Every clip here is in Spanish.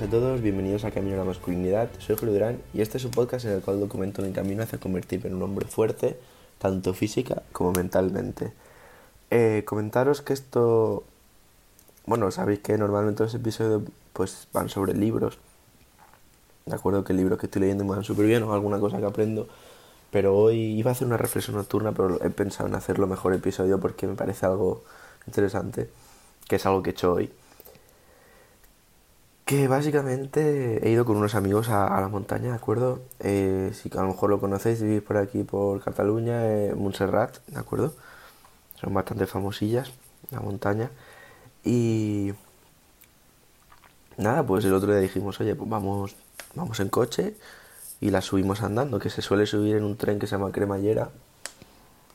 buenas a todos, bienvenidos a Camino a la Masculinidad. Soy Julio Durán y este es un podcast en el cual documento mi camino hacia convertirme en un hombre fuerte, tanto física como mentalmente. Eh, comentaros que esto. Bueno, sabéis que normalmente los episodios pues van sobre libros. De acuerdo que libros que estoy leyendo me van súper bien o alguna cosa que aprendo. Pero hoy iba a hacer una reflexión nocturna, pero he pensado en hacerlo mejor episodio porque me parece algo interesante, que es algo que he hecho hoy que básicamente he ido con unos amigos a, la montaña, ¿de acuerdo? Eh, si a lo mejor lo conocéis, vivís por aquí, por Cataluña, eh, Montserrat, ¿de acuerdo? Son bastante famosillas, la montaña. Y nada, pues el otro día dijimos, oye, pues vamos, vamos en coche y la subimos andando, que se suele subir en un tren que se llama cremallera,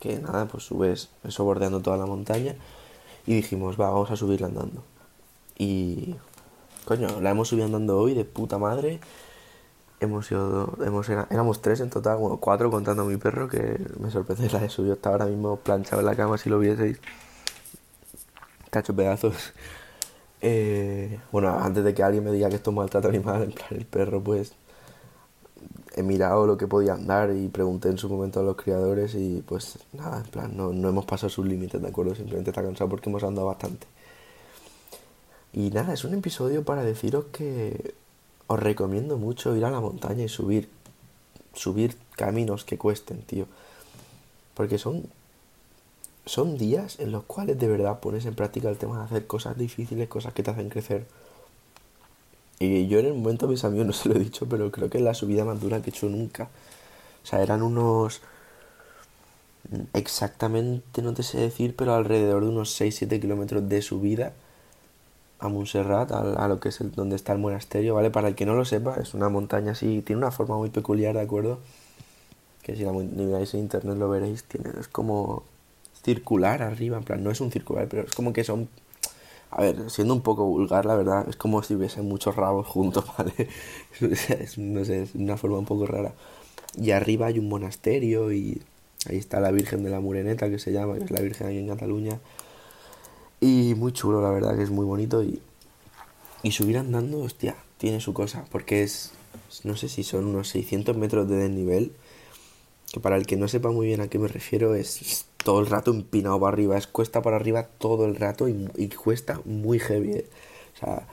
que nada, pues subes eso bordeando toda la montaña. Y dijimos, va, vamos a subirla andando. Y Coño, la hemos subido andando hoy de puta madre. Hemos ido, hemos, éramos tres en total, bueno, cuatro contando a mi perro, que me sorprende la he subido hasta ahora mismo planchado en la cama si lo vieseis. Cacho pedazos. Eh, bueno, antes de que alguien me diga que esto es maltrato animal, en plan el perro, pues he mirado lo que podía andar y pregunté en su momento a los criadores y pues nada, en plan, no, no hemos pasado sus límites, ¿de acuerdo? Simplemente está cansado porque hemos andado bastante. Y nada, es un episodio para deciros que os recomiendo mucho ir a la montaña y subir. Subir caminos que cuesten, tío. Porque son. Son días en los cuales de verdad pones en práctica el tema de hacer cosas difíciles, cosas que te hacen crecer. Y yo en el momento a mis amigos no se lo he dicho, pero creo que es la subida más dura que he hecho nunca. O sea, eran unos. Exactamente, no te sé decir, pero alrededor de unos 6-7 kilómetros de subida a Montserrat, a, lo que es el, donde está el monasterio, ¿vale? Para el que no lo sepa, es una montaña así, tiene una forma muy peculiar, ¿de acuerdo? Que si la miráis en internet lo veréis, tiene, es como circular arriba, en plan, no es un circular, pero es como que son, a ver, siendo un poco vulgar, la verdad, es como si hubiesen muchos rabos juntos, ¿vale? es, no sé, es una forma un poco rara. Y arriba hay un monasterio y ahí está la Virgen de la Mureneta, que se llama, que es la Virgen ahí en Cataluña. Y muy chulo, la verdad, que es muy bonito. Y, y subir andando, hostia, tiene su cosa. Porque es, no sé si son unos 600 metros de desnivel. Que para el que no sepa muy bien a qué me refiero, es todo el rato empinado para arriba. Es cuesta para arriba todo el rato y, cuesta muy heavy. Eh. O sea,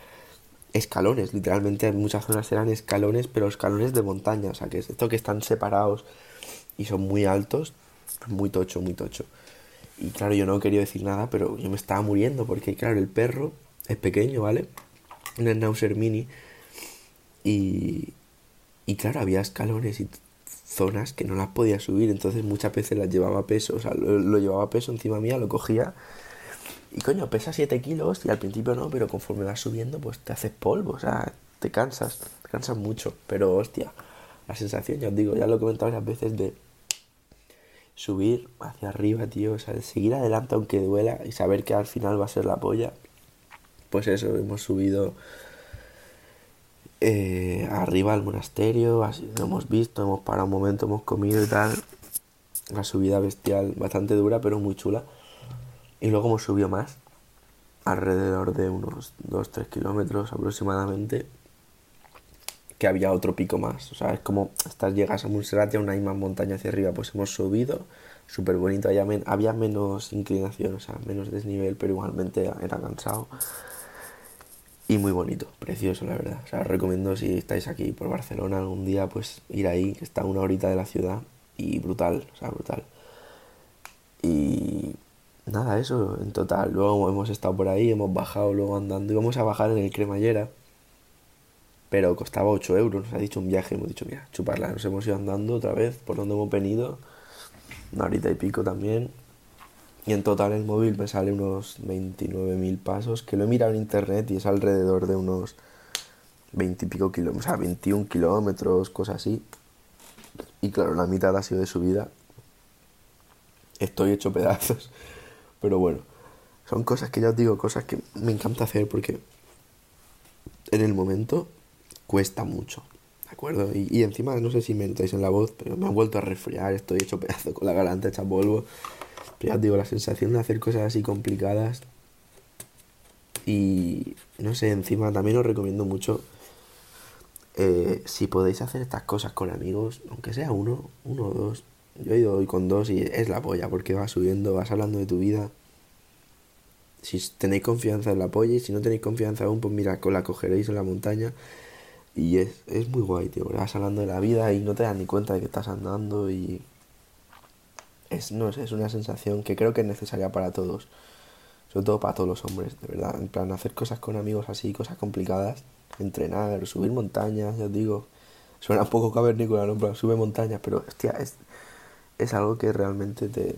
escalones, literalmente en muchas zonas eran escalones, pero escalones de montaña. O sea, que es esto que están separados y son muy altos. Muy tocho, muy tocho. Y claro, yo no quería decir nada, pero yo me estaba muriendo porque, claro, el perro es pequeño, ¿vale? Un Schnauzer mini. Y, y claro, había escalones y zonas que no las podía subir, entonces muchas veces las llevaba peso, o sea, lo, llevaba peso encima mía, lo cogía. Y coño, pesa 7 kilos y al principio no, pero conforme vas subiendo, pues te haces polvo, o sea, te cansas, te cansas mucho. Pero hostia, la sensación, ya os digo, ya lo he comentado varias veces de subir hacia arriba, tío, o sea, seguir adelante aunque duela y saber que al final va a ser la polla. Pues eso, hemos subido eh, arriba al monasterio, así lo hemos visto, hemos parado un momento, hemos comido y tal. La subida bestial, bastante dura, pero muy chula. Y luego hemos subido más, alrededor de unos 2-3 kilómetros aproximadamente que había otro pico más. O sea, es como estás, llegas a Montserrat y aún hay más montaña hacia arriba. Pues hemos subido, súper bonito. Había, menos inclinación, o sea, menos desnivel, pero igualmente era cansado. Y muy bonito, precioso, la verdad. Os recomiendo si estáis aquí por Barcelona algún día, pues ir ahí, que está a una horita de la ciudad. Y brutal, o sea, brutal. Y nada, eso en total. Luego hemos estado por ahí, hemos bajado luego andando. Íbamos a bajar en el cremallera pero costaba 8 euros. Nos ha dicho un viaje, hemos dicho, mira, chuparla. Nos hemos ido andando otra vez por donde hemos venido, una horita y pico también. Y en total el móvil me sale unos 29.000 pasos, que lo he mirado en internet y es alrededor de unos 20 y pico kilómetros, o sea, 21 kilómetros, cosas así. Y claro, la mitad ha sido de subida. Estoy hecho pedazos. Pero bueno, son cosas que ya os digo, cosas que me encanta hacer porque en el momento cuesta mucho, ¿de acuerdo? Y, encima, no sé si me notáis en la voz, pero me han vuelto a resfriar, estoy hecho pedazo con la garganta hecha polvo. Pero ya os digo, la sensación de hacer cosas así complicadas. Y no sé, encima también os recomiendo mucho eh, si podéis hacer estas cosas con amigos, aunque sea uno, uno o dos, yo he ido hoy con dos y es la polla, porque vas subiendo, vas hablando de tu vida. Si tenéis confianza en la y si no tenéis confianza aún, pues mira, la cogeréis en la montaña. Y es, es muy guay, tío. Vas hablando de la vida y no te das ni cuenta de que estás andando y... Es, no es una sensación que creo que es necesaria para todos. Sobre todo para todos los hombres, de verdad. En plan, hacer cosas con amigos así, cosas complicadas. Entrenar, subir montañas, ya os digo. Suena un poco cavernícola, ¿no? Pero sube montañas, pero hostia, es, es algo que realmente te...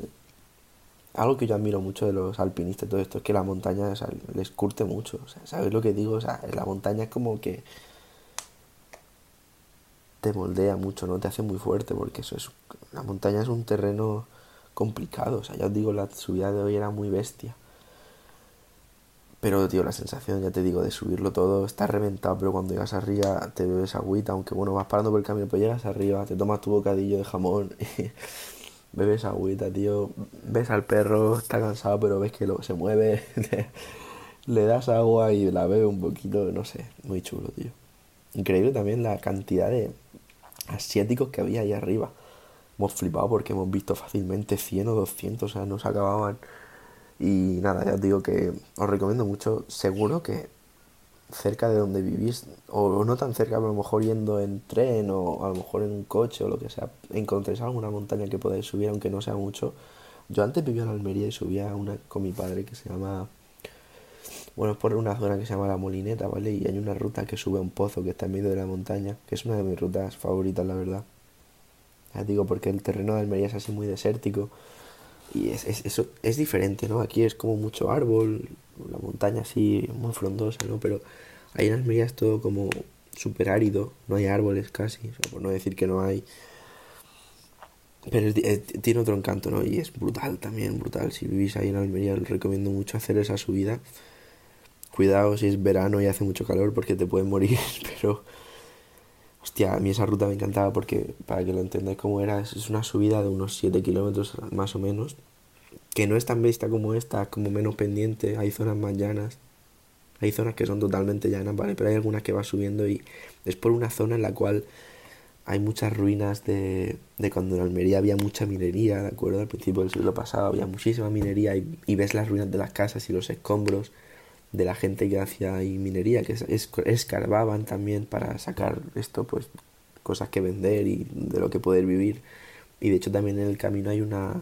Algo que yo admiro mucho de los alpinistas, todo esto, es que la montaña les curte mucho. O sea, ¿sabes lo que digo? O sea, la montaña es como que te moldea mucho, ¿no? Te hace muy fuerte, porque eso es... La montaña es un terreno complicado. O sea, ya os digo, la subida de hoy era muy bestia. Pero, tío, la sensación, ya te digo, de subirlo todo, está reventado, pero cuando llegas arriba te bebes agüita, aunque bueno, vas parando por el camino, pues llegas arriba, te tomas tu bocadillo de jamón y bebes agüita, tío, ves al perro, está cansado, pero ves que lo, se mueve, le, das agua y la bebe un poquito, no sé, muy chulo, tío. Increíble también la cantidad de asiáticos que había ahí arriba. Hemos flipado porque hemos visto fácilmente 100 o 200, o sea, no se acababan y nada, ya os digo que os recomiendo mucho, seguro que cerca de donde vivís, o no tan cerca, pero a lo mejor yendo en tren o a lo mejor en un coche o lo que sea, encontréis alguna montaña que podáis subir, aunque no sea mucho. Yo antes vivía en Almería y subía una con mi padre que se llama. Bueno, es por una zona que se llama La Molineta, ¿vale? Y hay una ruta que sube a un pozo que está en medio de la montaña, que es una de mis rutas favoritas, la verdad. Ya digo, porque el terreno de Almería es así muy desértico y es, es, eso es diferente, ¿no? Aquí es como mucho árbol, la montaña así muy frondosa, ¿no? Pero ahí en Almería es todo como súper árido, no hay árboles casi, o sea, por no decir que no hay. Pero tiene otro encanto, ¿no? Y es brutal también, brutal. Si vivís ahí en Almería, os recomiendo mucho hacer esa subida. Cuidado si es verano y hace mucho calor porque te pueden morir, pero Hostia, a mí esa ruta me encantaba porque, para que lo entendáis cómo era, es una subida de unos 7 kilómetros más o menos, que no es tan vista como esta, como menos pendiente, hay zonas más llanas, hay zonas que son totalmente llanas, ¿vale? Pero hay algunas que va subiendo y es por una zona en la cual hay muchas ruinas de, de cuando en Almería había mucha minería, ¿de acuerdo? Al principio del siglo pasado había muchísima minería y, y ves las ruinas de las casas y los escombros de la gente que hacía minería, que es, escarbaban también para sacar esto, pues cosas que vender y de lo que poder vivir. Y de hecho también en el camino hay una,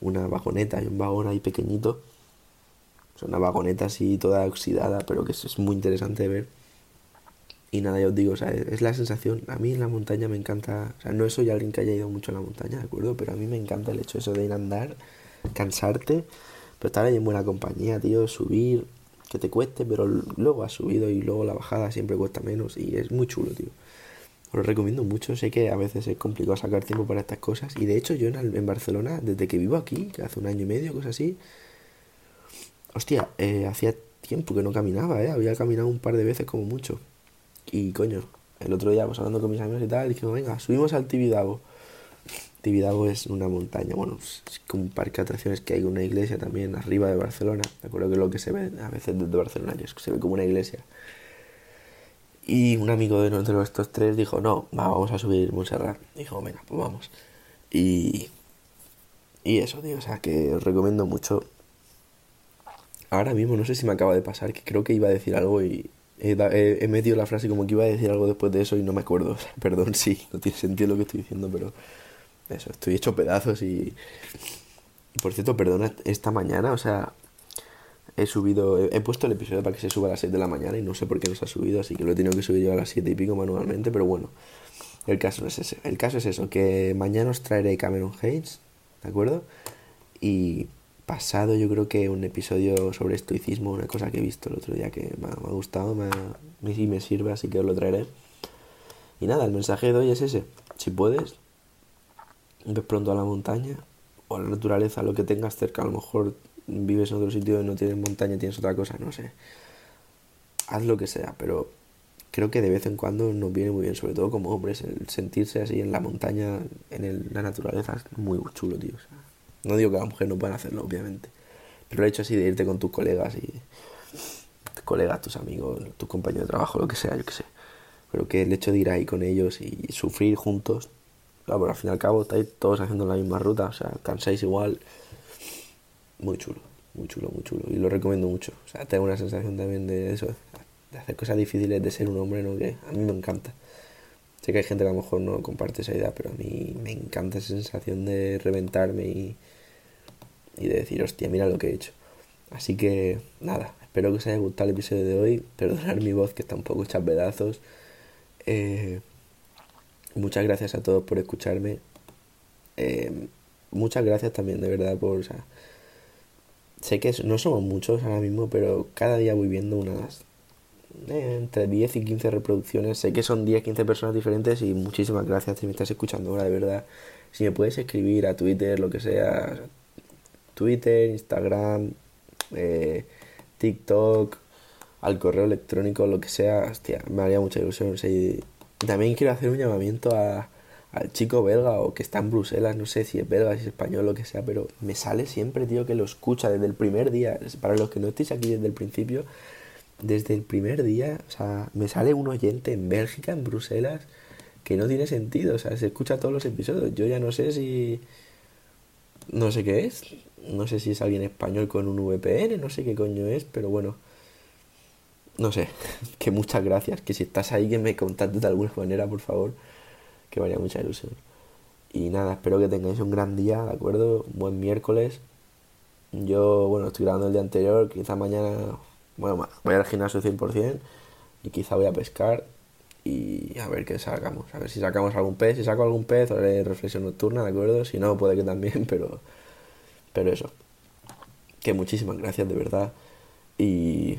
una vagoneta, hay un vagón ahí pequeñito. Es una vagoneta así toda oxidada, pero que es, muy interesante de ver. Y nada, yo os digo, o sea, es la sensación, a mí en la montaña me encanta, o sea, no soy alguien que haya ido mucho a la montaña, ¿de acuerdo? Pero a mí me encanta el hecho eso de ir a andar, cansarte, pero estar ahí en buena compañía, tío, subir, que te cueste, pero luego has subido y luego la bajada siempre cuesta menos y es muy chulo, tío. Os lo recomiendo mucho, sé que a veces es complicado sacar tiempo para estas cosas y de hecho yo en, Barcelona, desde que vivo aquí, que hace un año y medio, cosas así, hostia, eh, hacía tiempo que no caminaba, ¿eh? había caminado un par de veces como mucho. Y coño, el otro día, pues hablando con mis amigos y tal, dijimos, venga, subimos al Tibidabo. Tibidabo es una montaña, bueno, es como un parque de atracciones que hay una iglesia también arriba de Barcelona. De acuerdo que lo que se ve a veces desde Barcelona se ve como una iglesia. Y un amigo de nosotros, estos tres, dijo, no, vamos a subir Montserrat. Dijo, venga, pues vamos. Y, y eso, tío, o sea, que os recomiendo mucho. Ahora mismo no sé si me acaba de pasar, que creo que iba a decir algo y he, he, metido la frase como que iba a decir algo después de eso y no me acuerdo. perdón, sí, no tiene sentido lo que estoy diciendo, pero eso, estoy hecho pedazos y... y por cierto, perdona, esta mañana, o sea, he subido, he, puesto el episodio para que se suba a las 6 de la mañana y no sé por qué no se ha subido, así que lo he tenido que subir yo a las 7 y pico manualmente, pero bueno, el caso es ese. El caso es eso, que mañana os traeré Cameron Hayes, ¿de acuerdo? Y pasado yo creo que un episodio sobre estoicismo, una cosa que he visto el otro día que me ha, gustado, me, me, me sirve, así que os lo traeré. Y nada, el mensaje de hoy es ese. Si puedes, ves pronto a la montaña o a la naturaleza, lo que tengas cerca. A lo mejor vives en otro sitio y no tienes montaña, tienes otra cosa, no sé. Haz lo que sea, pero creo que de vez en cuando nos viene muy bien, sobre todo como hombres, el sentirse así en la montaña, en la naturaleza, es muy chulo, tío. no digo que la mujer no puedan hacerlo, obviamente, pero el hecho así de irte con tus colegas y tus colegas, tus amigos, tus compañeros de trabajo, lo que sea, yo que sé. Pero que el hecho de ir ahí con ellos y sufrir juntos, claro, al fin y al cabo estáis todos haciendo la misma ruta, o sea, cansáis igual. Muy chulo, muy chulo, muy chulo. Y lo recomiendo mucho. O sea, tengo una sensación también de eso, de hacer cosas difíciles, de ser un hombre, ¿no? Que a mí me encanta. Sé que hay gente que a lo mejor no comparte esa idea, pero a mí me encanta esa sensación de reventarme y, y de decir, hostia, mira lo que he hecho. Así que, nada, espero que os haya gustado el episodio de hoy. Perdonar mi voz que está un poco hecha pedazos. Eh, muchas gracias a todos por escucharme. Eh, muchas gracias también, de verdad, por... Sé que no somos muchos ahora mismo, pero cada día voy viendo unas eh, entre 10 y 15 reproducciones. Sé que son 10, 15 personas diferentes y muchísimas gracias si me estás escuchando ahora, de verdad. Si me puedes escribir a Twitter, lo que sea, Twitter, Instagram, eh, TikTok, al correo electrónico, lo que sea, hostia, me haría mucha ilusión. También quiero hacer un llamamiento a, al chico belga o que está en Bruselas, no sé si es belga, si es español, lo que sea, pero me sale siempre, tío, que lo escucha desde el primer día. Para los que no estéis aquí desde el principio, desde el primer día, o sea, me sale un oyente en Bélgica, en Bruselas, que no tiene sentido, o sea, se escucha todos los episodios. Yo ya no sé si... No sé qué es, no sé si es alguien español con un VPN, no sé qué coño es, pero bueno. No sé, que muchas gracias, que si estás ahí que me contactes de alguna manera, por favor, que me mucha ilusión. Y nada, espero que tengáis un gran día, ¿de acuerdo? Un buen miércoles. Yo, bueno, estoy grabando el día anterior, quizá mañana bueno, voy al gimnasio 100% y quizá voy a pescar y a ver qué sacamos. A ver si sacamos algún pez. Si saco algún pez, haré reflexión nocturna, ¿de acuerdo? Si no, puede que también, pero, pero eso. Que muchísimas gracias, de verdad. Y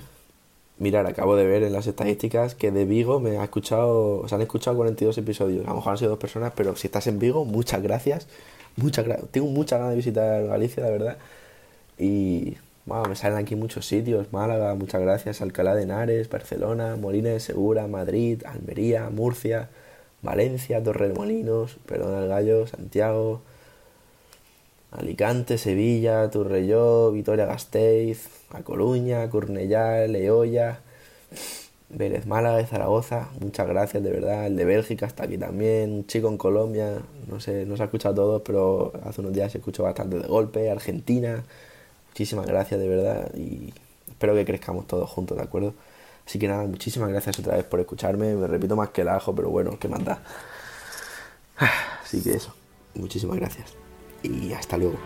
mirar, acabo de ver en las estadísticas que de Vigo me ha escuchado, se han escuchado 42 episodios. A lo mejor han sido dos personas, pero si estás en Vigo, muchas gracias. Muchas gracias. Tengo muchas ganas de visitar Galicia, la verdad. Y me salen aquí muchos sitios, Málaga, muchas gracias, Alcalá de Henares, Barcelona, Molina de Segura, Madrid, Almería, Murcia, Valencia, Torremolinos, perdón el gallo, Santiago, Alicante, Sevilla, Turrelló, Vitoria Gasteiz, A Coruña, Cornellá, Leoya, Vélez Málaga Zaragoza, muchas gracias de verdad, el de Bélgica está aquí también, un chico en Colombia, no sé, no se ha escuchado todo, pero hace unos días se escuchó bastante de golpe, Argentina, Muchísimas gracias de verdad y espero que crezcamos todos juntos, ¿de acuerdo? Así que nada, muchísimas gracias otra vez por escucharme. Me repito más que el ajo, pero bueno, ¿qué más da? Así que eso, muchísimas gracias. Y hasta luego.